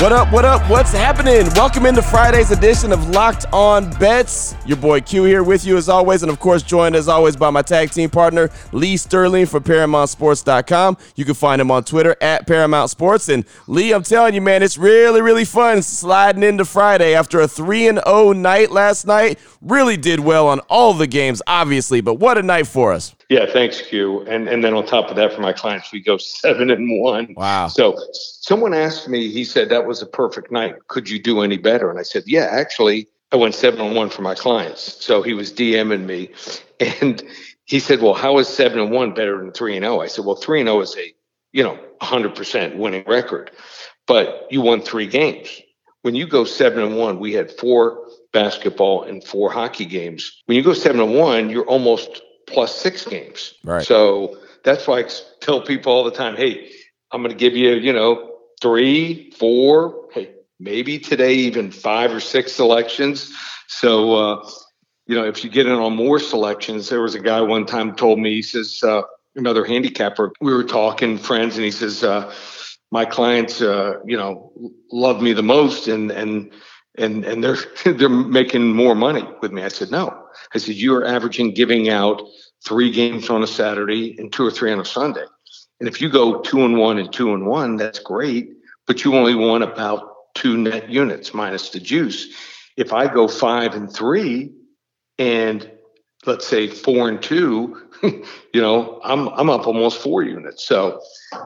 What up, what up, what's happening? Welcome into Friday's edition of Locked On Bets. Your boy Q here with you as always, and of course, joined as always by my tag team partner, Lee Sterling from ParamountSports.com. You can find him on Twitter at Paramount Sports. And Lee, I'm telling you, man, it's really, really fun sliding into Friday after a 3 and 0 night last night. Really did well on all the games, obviously, but what a night for us. Yeah, thanks, Q. And and then on top of that, for my clients, we go seven and one. Wow. So someone asked me, he said that was a perfect night. Could you do any better? And I said, Yeah, actually, I went seven and one for my clients. So he was DMing me, and he said, Well, how is seven and one better than three and zero? I said, Well, three and zero is a you know hundred percent winning record, but you won three games. When you go seven and one, we had four basketball and four hockey games. When you go seven and one, you're almost plus six games. Right. So that's why I tell people all the time, hey, I'm going to give you, you know, three, four, hey, maybe today even five or six selections. So, uh, you know, if you get in on more selections, there was a guy one time told me, he says, uh, another handicapper, we were talking friends, and he says, uh, my clients, uh, you know, love me the most, and and and and they're they're making more money with me. I said, no. I said, you are averaging giving out three games on a Saturday and two or three on a Sunday. And if you go two and one and two and one, that's great, but you only won about two net units minus the juice. If I go five and three and let's say four and two, you know, I'm I'm up almost four units. So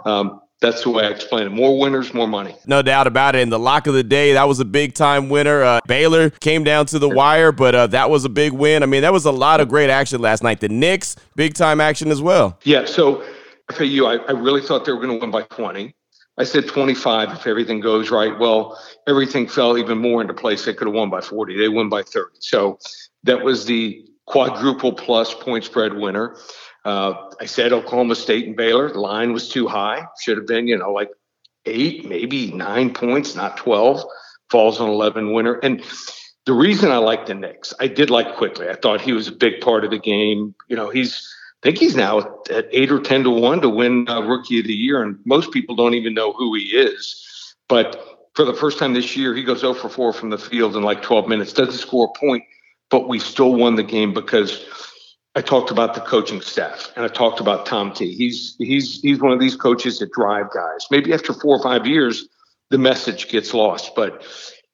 um, that's the way I explain it. More winners, more money. No doubt about it. And the lock of the day, that was a big time winner. Uh, Baylor came down to the wire, but uh, that was a big win. I mean, that was a lot of great action last night. The Knicks, big time action as well. Yeah. So FAU, I, I really thought they were going to win by 20. I said 25 if everything goes right. Well, everything fell even more into place. They could have won by 40. They won by 30. So that was the quadruple plus point spread winner. Uh, I said Oklahoma State and Baylor. The line was too high. Should have been, you know, like eight, maybe nine points, not 12. Falls on 11 winner. And the reason I like the Knicks, I did like Quickley. I thought he was a big part of the game. You know, he's, I think he's now at eight or 10 to one to win uh, Rookie of the Year. And most people don't even know who he is. But for the first time this year, he goes 0 for 4 from the field in like 12 minutes, doesn't score a point, but we still won the game because I talked about the coaching staff and I talked about Tom T. He's he's he's one of these coaches that drive guys. Maybe after four or five years, the message gets lost. But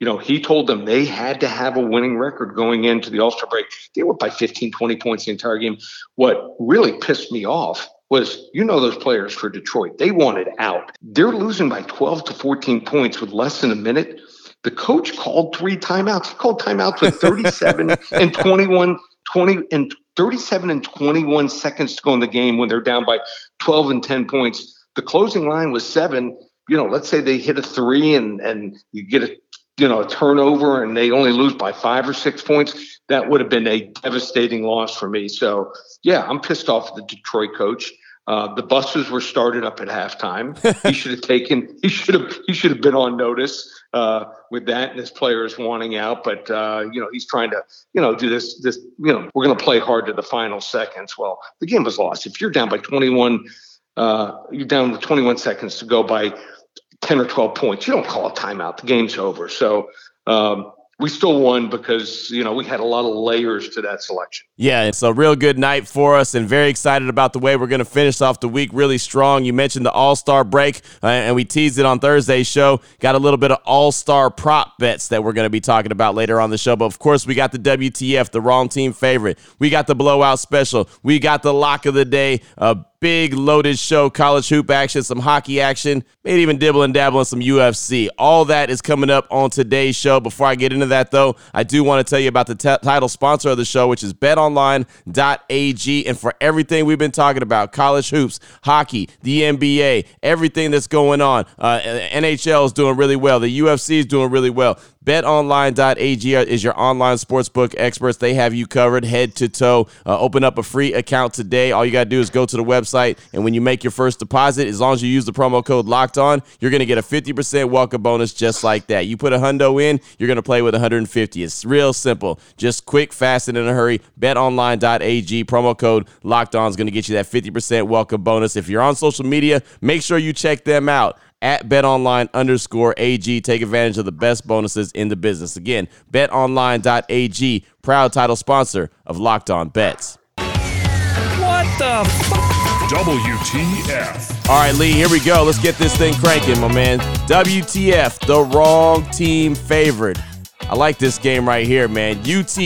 you know, he told them they had to have a winning record going into the All-Star break. They were by 15, 20 points the entire game. What really pissed me off was, you know, those players for Detroit, they wanted out. They're losing by 12 to 14 points with less than a minute. The coach called three timeouts. He called timeouts with 37 and 21, 20 and 37 and 21 seconds to go in the game when they're down by 12 and 10 points. The closing line was seven. You know, let's say they hit a three and and you get a you know a turnover and they only lose by five or six points. That would have been a devastating loss for me. So yeah, I'm pissed off at the Detroit coach. Uh, the buses were started up at halftime. he should have taken. He should have. He should have been on notice uh, with that, and his players wanting out. But uh, you know, he's trying to, you know, do this. This, you know, we're going to play hard to the final seconds. Well, the game was lost. If you're down by 21, uh, you're down with 21 seconds to go by 10 or 12 points. You don't call a timeout. The game's over. So. Um, we still won because you know we had a lot of layers to that selection. Yeah, it's a real good night for us, and very excited about the way we're going to finish off the week really strong. You mentioned the All Star break, uh, and we teased it on Thursday's show. Got a little bit of All Star prop bets that we're going to be talking about later on the show. But of course, we got the WTF, the wrong team favorite. We got the blowout special. We got the lock of the day. Uh, big loaded show, college hoop action, some hockey action, maybe even dibble and dabble in some UFC. All that is coming up on today's show. Before I get into that, though, I do want to tell you about the t- title sponsor of the show, which is betonline.ag. And for everything we've been talking about college hoops, hockey, the NBA, everything that's going on, uh, NHL is doing really well, the UFC is doing really well. BetOnline.ag is your online sportsbook experts. They have you covered head to toe. Uh, open up a free account today. All you got to do is go to the website, and when you make your first deposit, as long as you use the promo code Locked On, you're going to get a 50% welcome bonus just like that. You put a hundo in, you're going to play with 150. It's real simple. Just quick, fast, and in a hurry. BetOnline.ag promo code Locked On is going to get you that 50% welcome bonus. If you're on social media, make sure you check them out at betonline underscore AG. Take advantage of the best bonuses in the business. Again, betonline.ag, proud title sponsor of Locked On Bets. What the f- WTF. All right, Lee, here we go. Let's get this thing cranking, my man. WTF, the wrong team favorite. I like this game right here, man. UT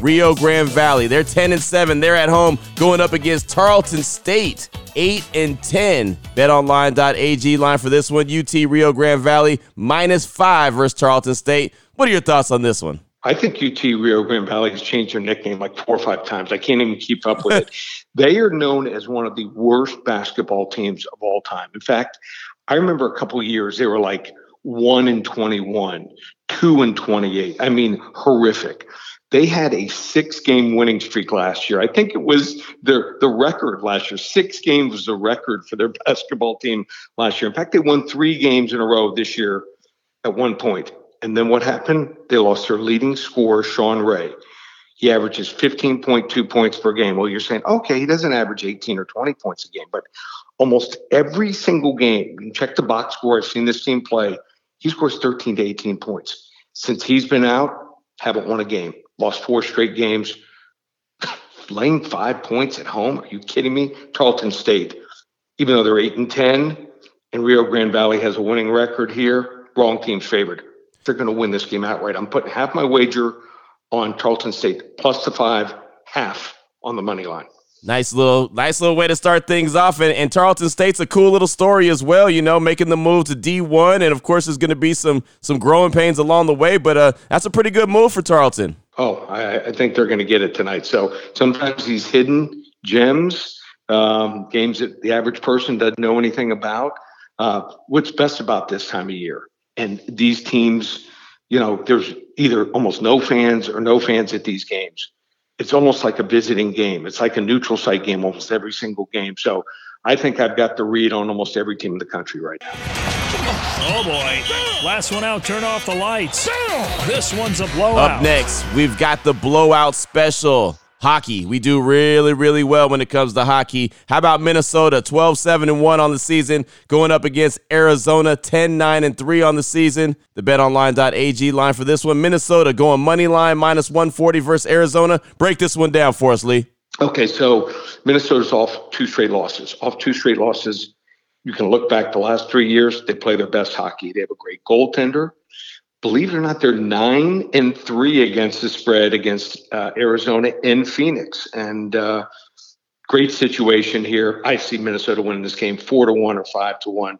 Rio Grande Valley. They're 10 and 7. They're at home going up against Tarleton State. 8 and 10. BetOnline.ag line for this one. UT Rio Grande Valley minus 5 versus Tarleton State. What are your thoughts on this one? I think UT Rio Grande Valley has changed their nickname like four or five times. I can't even keep up with it. they are known as one of the worst basketball teams of all time. In fact, I remember a couple of years they were like 1 and 21, 2 and 28. I mean, horrific. They had a six game winning streak last year. I think it was the, the record last year. Six games was the record for their basketball team last year. In fact, they won three games in a row this year at one point. And then what happened? They lost their leading scorer, Sean Ray. He averages 15.2 points per game. Well, you're saying, okay, he doesn't average 18 or 20 points a game, but almost every single game, you check the box score, I've seen this team play, he scores 13 to 18 points. Since he's been out, haven't won a game. Lost four straight games. Laying five points at home. Are you kidding me? Tarleton State, even though they're eight and ten, and Rio Grande Valley has a winning record here, wrong team's favored. They're going to win this game outright. I'm putting half my wager on Tarleton State plus the five, half on the money line. Nice little, nice little way to start things off. And, and, Tarleton State's a cool little story as well. You know, making the move to D1, and of course, there's going to be some some growing pains along the way. But uh, that's a pretty good move for Tarleton. Oh, I, I think they're going to get it tonight. So sometimes these hidden gems, um, games that the average person doesn't know anything about. Uh, what's best about this time of year? And these teams, you know, there's either almost no fans or no fans at these games it's almost like a visiting game. It's like a neutral site game almost every single game. So I think I've got the read on almost every team in the country right now. Oh boy. Last one out, turn off the lights. This one's a blowout. Up next, we've got the blowout special. Hockey. We do really, really well when it comes to hockey. How about Minnesota? 12 7 and 1 on the season, going up against Arizona 10 9 and 3 on the season. The betonline.ag line for this one Minnesota going money line minus 140 versus Arizona. Break this one down for us, Lee. Okay, so Minnesota's off two straight losses. Off two straight losses. You can look back the last three years, they play their best hockey. They have a great goaltender believe it or not, they're nine and three against the spread against uh, Arizona and Phoenix. And uh, great situation here. I see Minnesota winning this game four to one or five to one.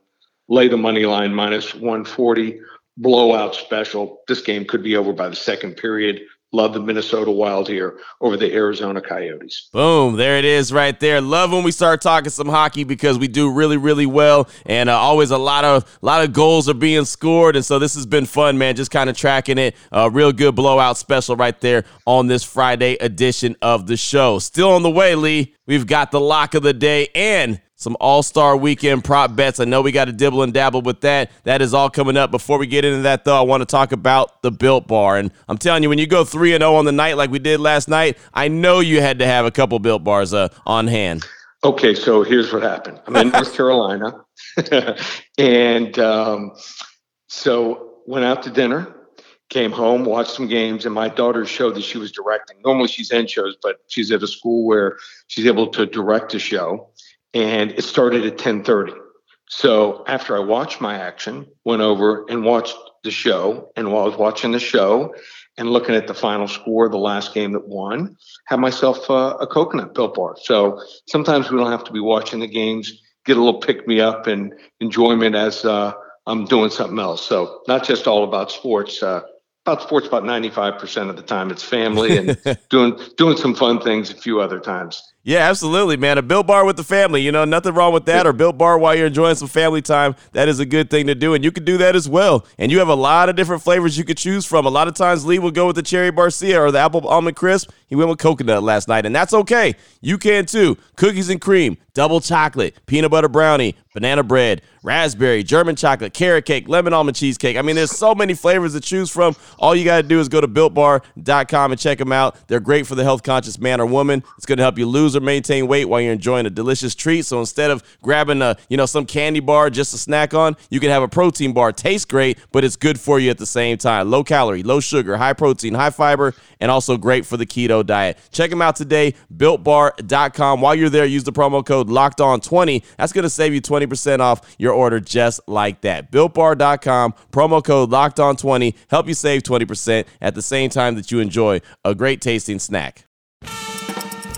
Lay the money line minus 140. Blowout special. This game could be over by the second period. Love the Minnesota Wild here over the Arizona Coyotes. Boom, there it is right there. Love when we start talking some hockey because we do really, really well, and uh, always a lot of a lot of goals are being scored, and so this has been fun, man. Just kind of tracking it. A uh, real good blowout special right there on this Friday edition of the show. Still on the way, Lee. We've got the lock of the day and some All Star Weekend prop bets. I know we got to dibble and dabble with that. That is all coming up. Before we get into that, though, I want to talk about the Built Bar. And I'm telling you, when you go three and zero oh on the night like we did last night, I know you had to have a couple Built Bars uh, on hand. Okay, so here's what happened. I'm in North Carolina, and um, so went out to dinner. Came home, watched some games, and my daughter showed that she was directing. Normally she's in shows, but she's at a school where she's able to direct a show and it started at 10:30. So after I watched my action, went over and watched the show, and while I was watching the show and looking at the final score, the last game that won, had myself uh, a coconut built bar. So sometimes we don't have to be watching the games, get a little pick me up and enjoyment as uh, I'm doing something else. So not just all about sports. Uh, about sports about 95% of the time it's family and doing doing some fun things a few other times Yeah, absolutely, man. A built bar with the family, you know, nothing wrong with that. Or built bar while you're enjoying some family time. That is a good thing to do. And you can do that as well. And you have a lot of different flavors you could choose from. A lot of times Lee will go with the cherry barcia or the apple almond crisp. He went with coconut last night, and that's okay. You can too. Cookies and cream, double chocolate, peanut butter brownie, banana bread, raspberry, German chocolate, carrot cake, lemon almond cheesecake. I mean, there's so many flavors to choose from. All you got to do is go to builtbar.com and check them out. They're great for the health conscious man or woman. It's going to help you lose or maintain weight while you're enjoying a delicious treat. So instead of grabbing a, you know, some candy bar just to snack on, you can have a protein bar. Tastes great, but it's good for you at the same time. Low calorie, low sugar, high protein, high fiber, and also great for the keto diet. Check them out today, builtbar.com. While you're there, use the promo code locked on 20. That's going to save you 20% off your order just like that. BuiltBar.com, promo code locked on 20, help you save 20% at the same time that you enjoy a great tasting snack.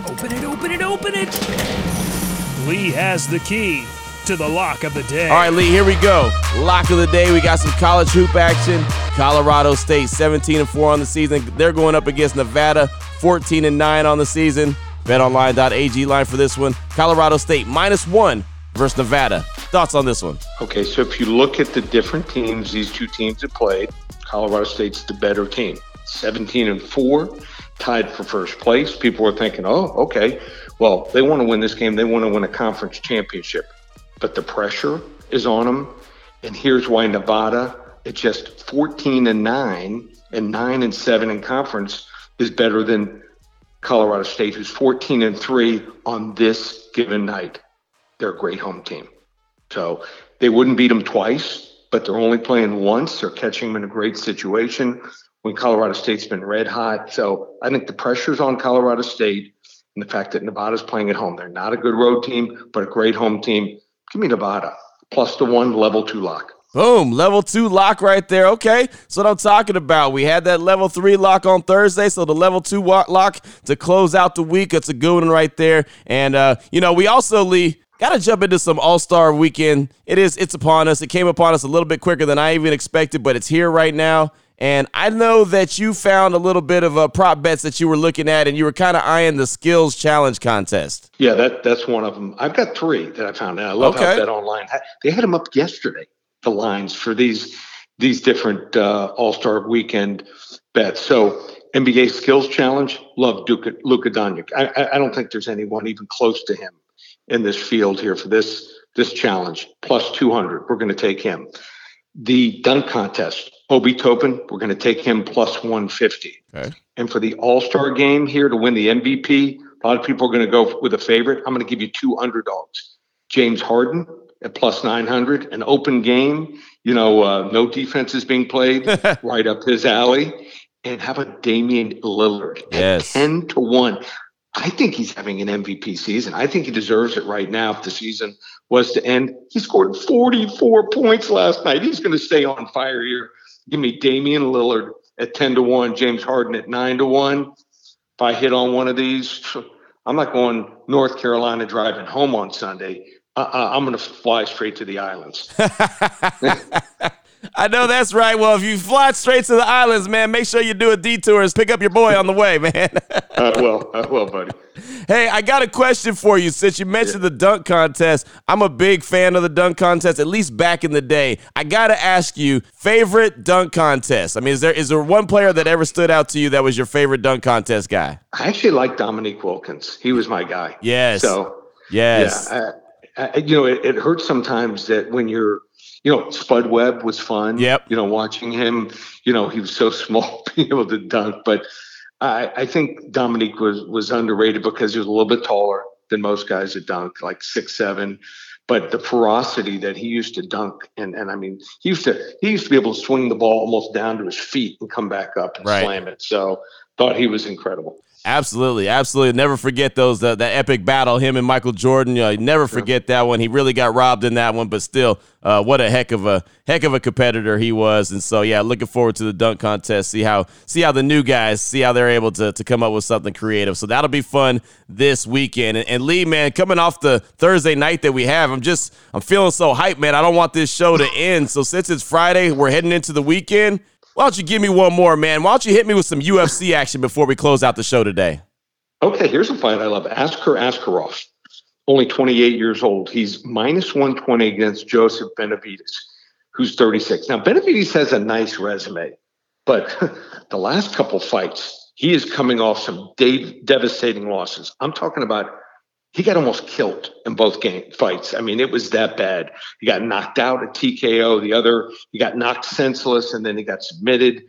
Open it, open it, open it. Lee has the key to the lock of the day. All right, Lee, here we go. Lock of the day. We got some college hoop action. Colorado State 17 and 4 on the season. They're going up against Nevada 14 and 9 on the season. BetOnline.ag line for this one. Colorado State minus one versus Nevada. Thoughts on this one? Okay, so if you look at the different teams these two teams have played, Colorado State's the better team. 17 and 4, tied for first place. People were thinking, oh, okay, well, they want to win this game. They want to win a conference championship. But the pressure is on them. And here's why Nevada, at just 14 and 9 and 9 and 7 in conference, is better than Colorado State, who's 14 and 3 on this given night. They're a great home team. So they wouldn't beat them twice, but they're only playing once. They're catching them in a great situation when Colorado State's been red hot. So I think the pressure's on Colorado State and the fact that Nevada's playing at home. They're not a good road team, but a great home team. Give me Nevada plus the one level two lock. Boom, level two lock right there. Okay, that's what I'm talking about. We had that level three lock on Thursday, so the level two lock to close out the week. It's a good one right there. And uh, you know, we also Lee got to jump into some All Star weekend. It is, it's upon us. It came upon us a little bit quicker than I even expected, but it's here right now. And I know that you found a little bit of a prop bets that you were looking at, and you were kind of eyeing the skills challenge contest. Yeah, that that's one of them. I've got three that I found, and I love okay. how Bet Online they had them up yesterday. The lines for these these different uh, All Star Weekend bets. So NBA Skills Challenge, love Luka, Luka Doncic. I, I don't think there's anyone even close to him in this field here for this this challenge. Plus 200, we're going to take him. The dunk contest, Obi Toppin, we're going to take him plus 150. Okay. And for the All Star game here to win the MVP, a lot of people are going to go with a favorite. I'm going to give you two underdogs. James Harden at plus 900, an open game, you know, uh, no defense is being played, right up his alley. And how about Damian Lillard yes. at 10 to 1? I think he's having an MVP season. I think he deserves it right now if the season was to end. He scored 44 points last night. He's going to stay on fire here. Give me Damian Lillard at 10 to 1, James Harden at 9 to 1. If I hit on one of these, I'm not going North Carolina driving home on Sunday. Uh, I'm going to fly straight to the islands. I know that's right. Well, if you fly straight to the islands, man, make sure you do a detour and pick up your boy on the way, man. I will. I will, buddy. Hey, I got a question for you. Since you mentioned yeah. the dunk contest, I'm a big fan of the dunk contest, at least back in the day. I got to ask you, favorite dunk contest? I mean, is there is there one player that ever stood out to you that was your favorite dunk contest guy? I actually like Dominique Wilkins. He was my guy. Yes. So, yes. Yeah, I, I, you know, it, it hurts sometimes that when you're – you know, Spud Webb was fun. Yep. You know, watching him, you know, he was so small being able to dunk. But I, I think Dominique was was underrated because he was a little bit taller than most guys that dunk, like six seven. But the ferocity that he used to dunk, and and I mean, he used to he used to be able to swing the ball almost down to his feet and come back up and right. slam it. So thought he was incredible. Absolutely, absolutely. Never forget those that that epic battle him and Michael Jordan. You know, never forget that one. He really got robbed in that one, but still, uh, what a heck of a heck of a competitor he was. And so, yeah, looking forward to the dunk contest. See how see how the new guys see how they're able to to come up with something creative. So that'll be fun this weekend. And, and Lee, man, coming off the Thursday night that we have, I'm just I'm feeling so hyped, man. I don't want this show to end. So since it's Friday, we're heading into the weekend. Why don't you give me one more, man? Why don't you hit me with some UFC action before we close out the show today? Okay, here's a fight I love. Askar Askarov, only 28 years old. He's minus 120 against Joseph Benavidez, who's 36. Now, Benavidez has a nice resume, but the last couple fights, he is coming off some de- devastating losses. I'm talking about he got almost killed in both game fights. I mean, it was that bad. He got knocked out at TKO. The other, he got knocked senseless, and then he got submitted.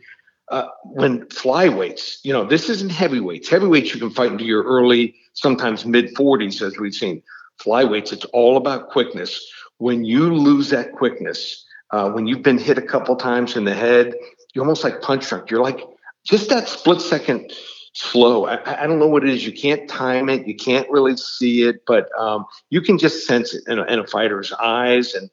Uh, when flyweights, you know, this isn't heavyweights. Heavyweights you can fight into your early, sometimes mid 40s, as we've seen. Flyweights, it's all about quickness. When you lose that quickness, uh, when you've been hit a couple times in the head, you're almost like punch drunk. You're like just that split second slow. I, I, don't know what it is. You can't time it. You can't really see it, but um, you can just sense it in a, in a, fighter's eyes. And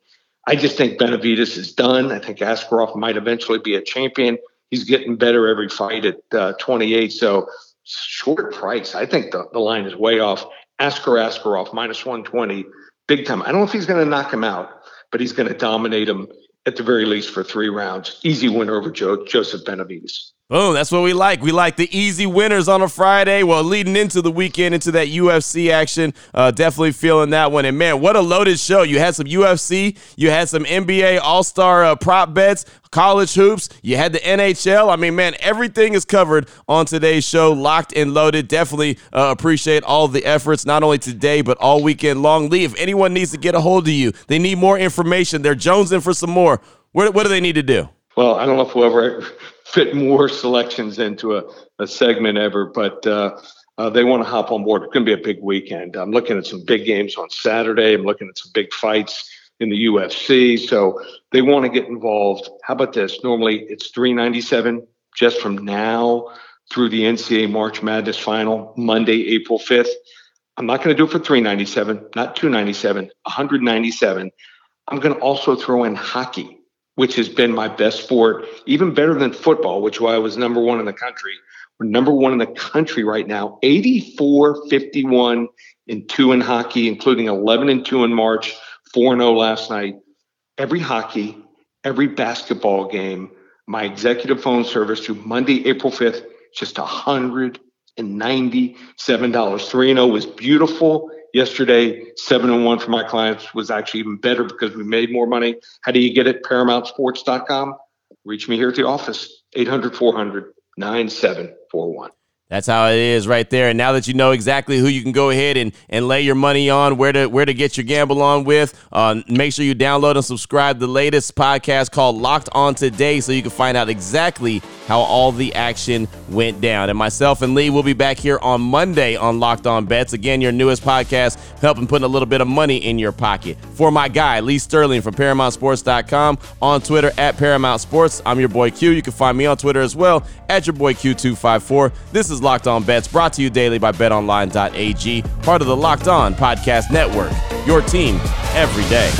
I just think Benavidez is done. I think Askarov might eventually be a champion. He's getting better every fight at uh, 28. So short price. I think the, the line is way off. Askar Askarov minus 120, big time. I don't know if he's going to knock him out, but he's going to dominate him at the very least for three rounds. Easy winner over Joseph Benavidez. Boom, that's what we like. We like the easy winners on a Friday. Well, leading into the weekend, into that UFC action, uh, definitely feeling that one. And man, what a loaded show. You had some UFC, you had some NBA All Star uh, prop bets, college hoops, you had the NHL. I mean, man, everything is covered on today's show, locked and loaded. Definitely uh, appreciate all the efforts, not only today, but all weekend long. Lee, if anyone needs to get a hold of you, they need more information, they're jonesing for some more. What, what do they need to do? Well, I don't know if we'll ever fit more selections into a, a segment ever, but uh, uh, they want to hop on board. It's going to be a big weekend. I'm looking at some big games on Saturday. I'm looking at some big fights in the UFC. So they want to get involved. How about this? Normally it's 397 just from now through the NCAA March Madness final, Monday, April 5th. I'm not going to do it for 397, not 297, 197. I'm going to also throw in hockey which has been my best sport, even better than football, which why I was number one in the country. We're number one in the country right now, 84 51 in two in hockey, including 11 and 2 in March, 4 0 last night. Every hockey, every basketball game, my executive phone service through Monday, April 5th, just $197. 3 0 was beautiful yesterday, seven and one for my clients was actually even better because we made more money. How do you get it? ParamountSports.com. Reach me here at the office, 800 400 9741. That's how it is right there. And now that you know exactly who you can go ahead and, and lay your money on, where to where to get your gamble on with, uh, make sure you download and subscribe the latest podcast called Locked On Today so you can find out exactly how all the action went down. And myself and Lee will be back here on Monday on Locked On Bets. Again, your newest podcast, helping put a little bit of money in your pocket. For my guy, Lee Sterling from ParamountSports.com, on Twitter at Paramount Sports. I'm your boy Q. You can find me on Twitter as well at your boy Q254. This Locked On Bets, brought to you daily by betonline.ag, part of the Locked On Podcast Network. Your team every day.